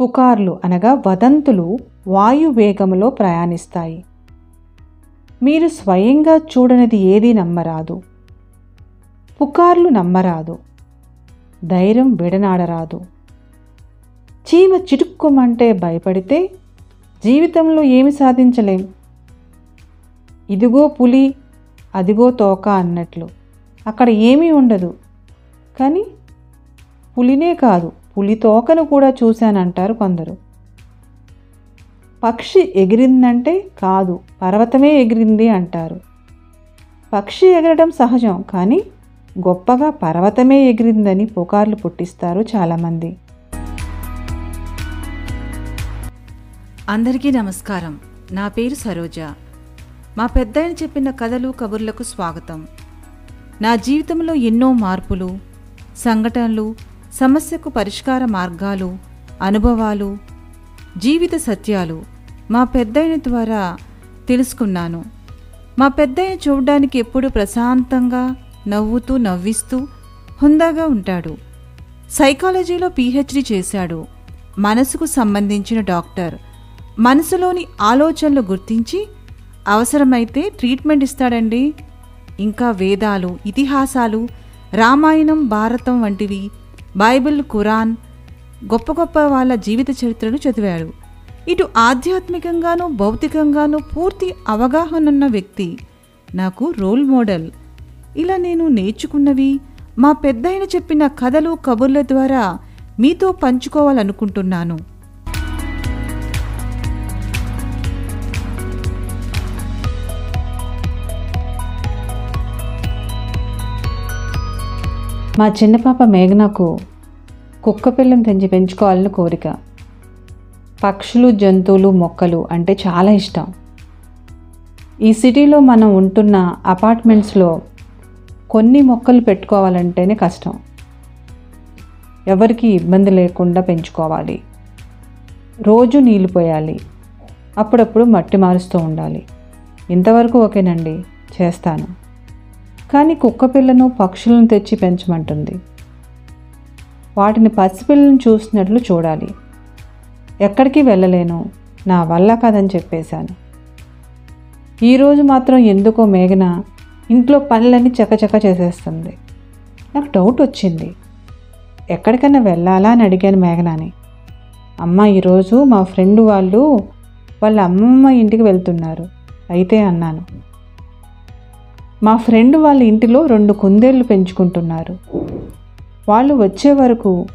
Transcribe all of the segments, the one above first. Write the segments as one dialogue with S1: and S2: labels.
S1: పుకార్లు అనగా వదంతులు వాయువేగములో ప్రయాణిస్తాయి. మీరు స్వయంగా చూడనిది ఏదీ నమ్మరాదు. పుకార్లు నమ్మరాదు. ధైర్యం విడనాడరాదు. చీమ చిటుక్కుమంటే భయపడితే జీవితంలో ఏమి సాధించలేం. ఇదిగో పులి అదిగో తోక అన్నట్లు. అక్కడ ఏమీ ఉండదు. కానీ పులినే కాదు. పులి తోకను కూడా చూశానంటారు కొందరు. పక్షి ఎగిరిందంటే కాదు పర్వతమే ఎగిరింది అంటారు. పక్షి ఎగరడం సహజం కానీ గొప్పగా పర్వతమే ఎగిరిందని పుకార్లు పుట్టిస్తారు చాలామంది.
S2: అందరికీ నమస్కారం. నా పేరు సరోజ. మా పెద్దాయన చెప్పిన కథలు కబుర్లకు స్వాగతం. నా జీవితంలో ఎన్నో మార్పులు సంఘటనలు సమస్యకు పరిష్కార మార్గాలు అనుభవాలు జీవిత సత్యాలు మా పెద్దయిన ద్వారా తెలుసుకున్నాను. మా పెద్దయ్య చూడడానికి ఎప్పుడూ ప్రశాంతంగా నవ్వుతూ నవ్విస్తూ హుందాగా ఉంటాడు. సైకాలజీలో పీహెచ్డీ చేశాడు. మనసుకు సంబంధించిన డాక్టర్. మనసులోని ఆలోచనలు గుర్తించి అవసరమైతే ట్రీట్మెంట్ ఇస్తాడండి. ఇంకా వేదాలు ఇతిహాసాలు రామాయణం భారతం వంటివి బైబిల్ ఖురాన్ గొప్ప గొప్ప వాళ్ళ జీవిత చరిత్రను చదివాడు. ఇటు ఆధ్యాత్మికంగానూ భౌతికంగానూ పూర్తి అవగాహన ఉన్న వ్యక్తి నాకు రోల్ మోడల్. ఇలా నేను నేర్చుకున్నవి మా పెద్దయిన చెప్పిన కథలు కబుర్ల ద్వారా మీతో పంచుకోవాలనుకుంటున్నాను.
S1: మా చిన్న పాప మేఘనాకు కుక్క పిల్లని తెంచి పెంచుకోవాలని కోరిక. పక్షులు జంతువులు మొక్కలు అంటే చాలా ఇష్టం. ఈ సిటీలో మనం ఉంటున్న అపార్ట్మెంట్స్లో కొన్ని మొక్కలు పెట్టుకోవాలంటేనే కష్టం. ఎవరికి ఇబ్బంది లేకుండా పెంచుకోవాలి. రోజు నీళ్ళు పోయాలి. అప్పుడప్పుడు మట్టి మారుస్తూ ఉండాలి. ఇంతవరకు ఓకేనండి. చేస్తాను. కానీ కుక్క పిల్లను పక్షులను తెచ్చి పెంచమంటుంది. వాటిని పసిపిల్లను చూసినట్లు చూడాలి. ఎక్కడికి వెళ్ళలేను. నా వల్ల కాదని చెప్పేశాను. ఈరోజు మాత్రం ఎందుకో మేఘన ఇంట్లో పనులన్నీ చకచక చేసేస్తుంది. నాకు డౌట్ వచ్చింది. ఎక్కడికైనా వెళ్ళాలా అని అడిగాను మేఘనాని. అమ్మ ఈరోజు మా ఫ్రెండ్ వాళ్ళు వాళ్ళ అమ్మమ్మ ఇంటికి వెళ్తున్నారు. అయితే అన్నాను. మా ఫ్రెండ్ వాళ్ళ ఇంటిలో రెండు కుందేళ్ళు పెంచుకుంటున్నారు. వాళ్ళు వచ్చే వరకు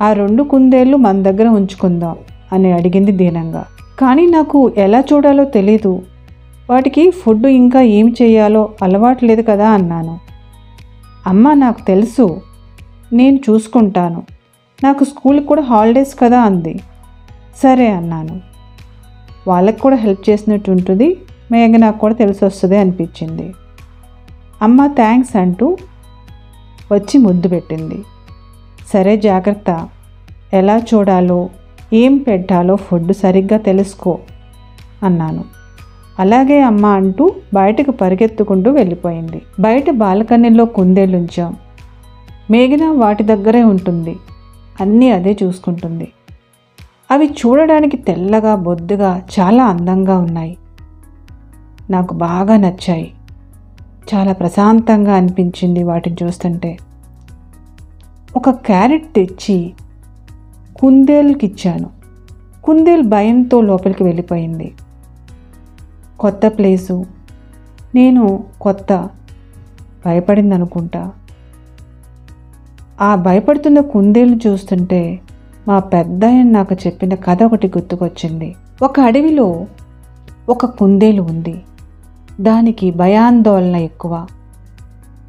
S1: ఆ రెండు కుందేళ్ళు మన దగ్గర ఉంచుకుందాం అని అడిగింది దీనంగా. కానీ నాకు ఎలా చూడాలో తెలీదు. వాటికి ఫుడ్ ఇంకా ఏం చేయాలో అలవాటు లేదు కదా అన్నాను. అమ్మ నాకు తెలుసు నేను చూసుకుంటాను. నాకు స్కూల్కి కూడా హాలిడేస్ కదా అంది. సరే అన్నాను. వాళ్ళకి కూడా హెల్ప్ చేసినట్టు ఉంటుంది. మేఘ నాకు కూడా తెలిసి వస్తుంది అనిపించింది. అమ్మ థ్యాంక్స్ అంటూ వచ్చి ముద్దు పెట్టింది. సరే జాగ్రత్త. ఎలా చూడాలో ఏం పెట్టాలో ఫుడ్ సరిగ్గా తెలుసుకో అన్నాను. అలాగే అమ్మ అంటూ బయటకు పరిగెత్తుకుంటూ వెళ్ళిపోయింది. బయట బాల్కనీలో కుందేలుంచాం. మేఘన వాటి దగ్గరే ఉంటుంది. అన్నీ అదే చూసుకుంటుంది. అవి చూడడానికి తెల్లగా బొద్దుగా చాలా అందంగా ఉన్నాయి. నాకు బాగా నచ్చాయి. చాలా ప్రశాంతంగా అనిపించింది వాటిని చూస్తుంటే. ఒక క్యారెట్ తెచ్చి కుందేలుకి ఇచ్చాను. కుందేలు భయంతో లోపలికి వెళ్ళిపోయింది. కొత్త ప్లేసు. నేను కొత్త. భయపడింది అనుకుంటా ఆ భయపడుతున్న కుందేలు చూస్తుంటే మా పెద్ద నాకు చెప్పిన కథ ఒకటి గుర్తుకొచ్చింది. ఒక అడవిలో ఒక కుందేలు ఉంది. దానికి భయాందోళన ఎక్కువ.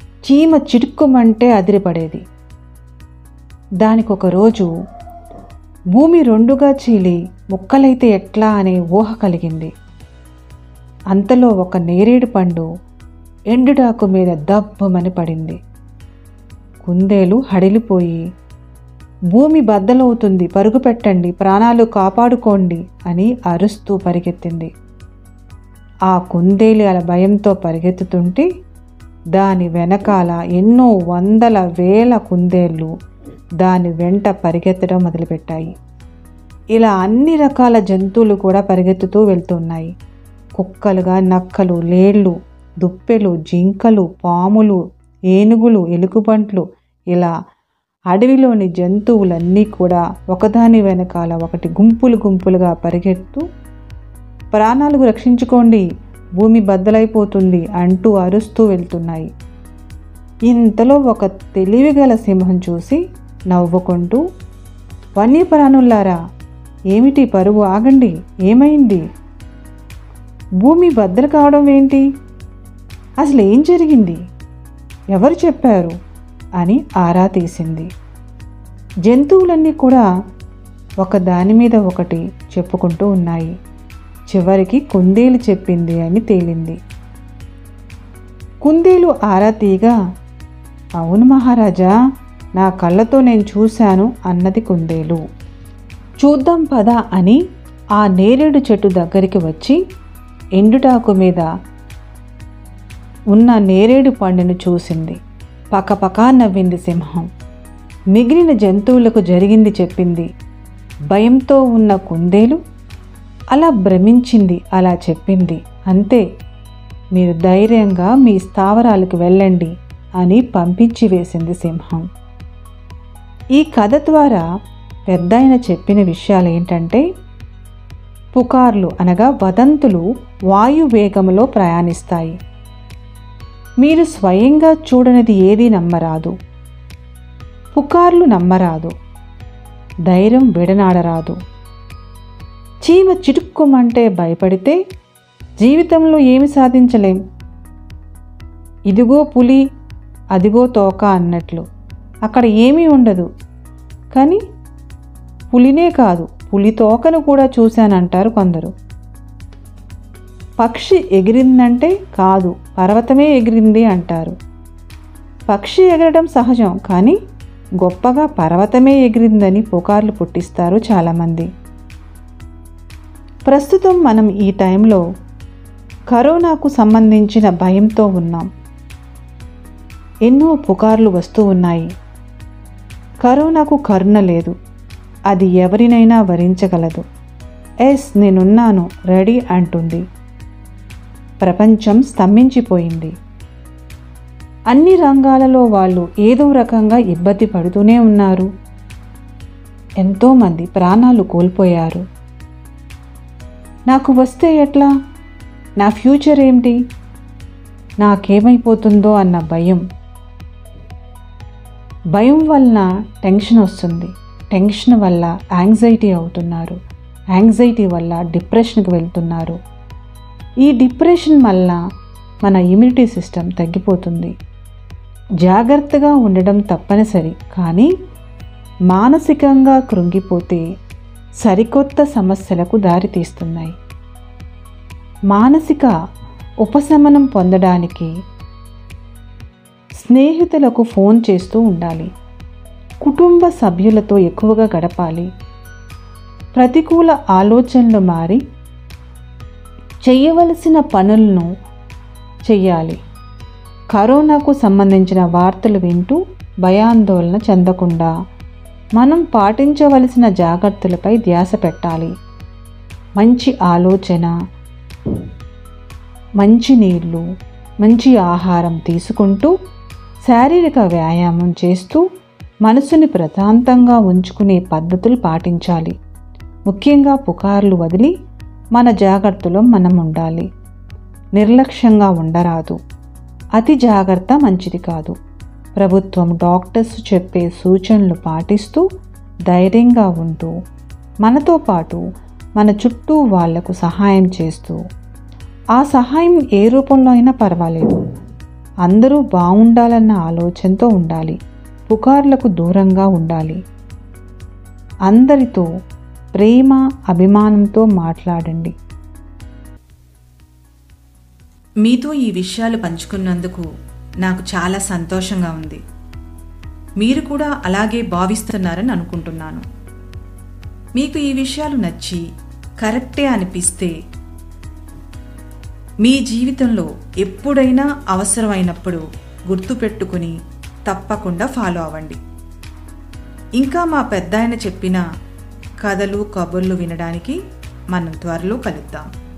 S1: చీమ చిటుక్కుమంటే అదిరిపడేది. దానికి ఒక రోజు భూమి రెండుగా చీలి ముక్కలైతే ఎట్లా అనే ఊహ కలిగింది. అంతలో ఒక నేరేడు పండు ఎండుడాకు మీద దబ్బమని పడింది. కుందేలు హడిలిపోయి భూమి బద్దలవుతుంది పరుగు పెట్టండి ప్రాణాలు కాపాడుకోండి అని అరుస్తూ పరిగెత్తింది. ఆ కుందేలు అలా భయంతో పరిగెత్తుతుంటే దాని వెనకాల ఎన్నో వందల వేల కుందేళ్ళు దాని వెంట పరిగెత్తడం మొదలుపెట్టాయి. ఇలా అన్ని రకాల జంతువులు కూడా పరిగెత్తుతూ వెళ్తున్నాయి. కుక్కలుగా నక్కలు లేళ్ళు దుప్పెలు జింకలు పాములు ఏనుగులు ఎలుగుబంట్లు ఇలా అడవిలోని జంతువులన్నీ కూడా ఒకదాని వెనకాల ఒకటి గుంపులు గుంపులుగా పరిగెత్తు ప్రాణాలకు రక్షించుకోండి భూమి బద్దలైపోతుంది అంటూ అరుస్తూ వెళ్తున్నాయి. ఇంతలో ఒక తెలివిగల సింహం చూసి నవ్వుకుంటూ వన్యప్రాణుల్లారా ఏమిటి పరువు ఆగండి ఏమైంది? భూమి బద్దలు కావడం ఏంటి? అసలు ఏం జరిగింది? ఎవరు చెప్పారు? అని ఆరా తీసింది. జంతువులన్నీ కూడా ఒక దాని మీద ఒకటి చెప్పుకుంటూ ఉన్నాయి. చివరికి కుందేలు చెప్పింది అని తేలింది. కుందేలు ఆరా తీగా అవును మహారాజా నా కళ్ళతో నేను చూశాను అన్నది కుందేలు. చూద్దాం పద అని ఆ నేరేడు చెట్టు దగ్గరికి వచ్చి ఎండుటాకు మీద ఉన్న నేరేడు పండును చూసింది. పక్కపక్క నవ్వింది సింహం. మిగిలిన జంతువులకు జరిగింది చెప్పింది. భయంతో ఉన్న కుందేలు అలా భ్రమించింది అలా చెప్పింది. అంతే మీరు ధైర్యంగా మీ స్థావరాలకు వెళ్ళండి అని పంపించి వేసింది సింహం. ఈ కథ ద్వారా పెద్దాయన చెప్పిన విషయాలు ఏంటంటే పుకార్లు అనగా వదంతులు వాయు వేగంలో ప్రయాణిస్తాయి. మీరు స్వయంగా చూడనిది ఏదీ నమ్మరాదు. పుకార్లు నమ్మరాదు. ధైర్యం విడనాడరాదు. చీమ చిటుక్కుమంటే భయపడితే జీవితంలో ఏమి సాధించలేం. ఇదిగో పులి అదిగో తోక అన్నట్లు. అక్కడ ఏమీ ఉండదు. కానీ పులినే కాదు పులి తోకను కూడా చూశానంటారు కొందరు. పక్షి ఎగిరిందంటే కాదు పర్వతమే ఎగిరింది అంటారు. పక్షి ఎగరడం సహజం కానీ గొప్పగా పర్వతమే ఎగిరిందని పుకార్లు పుట్టిస్తారు చాలామంది. ప్రస్తుతం మనం ఈ టైంలో కరోనాకు సంబంధించిన భయంతో ఉన్నాం. ఎన్నో పుకార్లు వస్తూ ఉన్నాయి. కరోనాకు కరుణ లేదు. అది ఎవరినైనా వరించగలదు. ఎస్ నేనున్నాను రెడీ అంటుంది. ప్రపంచం స్తంభించిపోయింది. అన్ని రంగాలలో వాళ్ళు ఏదో రకంగా ఇబ్బంది పడుతూనే ఉన్నారు. ఎంతోమంది ప్రాణాలు కోల్పోయారు. నాకు వస్తే ఎట్లా? నా ఫ్యూచర్ ఏమిటి? నాకేమైపోతుందో అన్న భయం. భయం వలన టెన్షన్ వస్తుంది. టెన్షన్ వల్ల యాంగ్జైటీ అవుతున్నారు. యాంగ్జైటీ వల్ల డిప్రెషన్కి వెళ్తున్నారు. ఈ డిప్రెషన్ వల్ల మన ఇమ్యూనిటీ సిస్టమ్ తగ్గిపోతుంది. జాగ్రత్తగా ఉండడం తప్పనిసరి కానీ మానసికంగా కృంగిపోతే సరికొత్త సమస్యలకు దారితీస్తున్నాయి. మానసిక ఉపశమనం పొందడానికి స్నేహితులకు ఫోన్ చేస్తూ ఉండాలి. కుటుంబ సభ్యులతో ఎక్కువగా గడపాలి. ప్రతికూల ఆలోచనలు మారి చేయవలసిన పనులను చెయ్యాలి. కరోనాకు సంబంధించిన వార్తలు వింటూ భయాందోళన చెందకుండా మనం పాటించవలసిన జాగ్రత్తలపై ధ్యాస పెట్టాలి. మంచి ఆలోచన మంచి నీళ్ళు మంచి ఆహారం తీసుకుంటూ శారీరక వ్యాయామం చేస్తూ మనసుని ప్రశాంతంగా ఉంచుకునే పద్ధతులు పాటించాలి. ముఖ్యంగా పుకార్లు వదిలి మన జాగ్రత్తలో మనం ఉండాలి. నిర్లక్ష్యంగా ఉండరాదు. అతి జాగ్రత్త మంచిది కాదు. ప్రభుత్వం డాక్టర్స్ చెప్పే సూచనలు పాటిస్తూ ధైర్యంగా ఉంటూ మనతో పాటు మన చుట్టూ వాళ్ళకు సహాయం చేస్తూ. ఆ సహాయం ఏ రూపంలో అయినా పర్వాలేదు. అందరూ బాగుండాలన్న ఆలోచనతో ఉండాలి. పుకార్లకు దూరంగా ఉండాలి. అందరితో ప్రేమ అభిమానంతో మాట్లాడండి.
S2: మీతో ఈ విషయాలు పంచుకున్నందుకు నాకు చాలా సంతోషంగా ఉంది. మీరు కూడా అలాగే భావిస్తున్నారని అనుకుంటున్నాను. మీకు ఈ విషయాలు నచ్చి కరెక్టే అనిపిస్తే మీ జీవితంలో ఎప్పుడైనా అవసరమైనప్పుడు గుర్తుపెట్టుకుని తప్పకుండా ఫాలో అవ్వండి. ఇంకా మా పెద్దాయన చెప్పిన కథలు కబుర్లు వినడానికి మనం త్వరలో కలుద్దాం.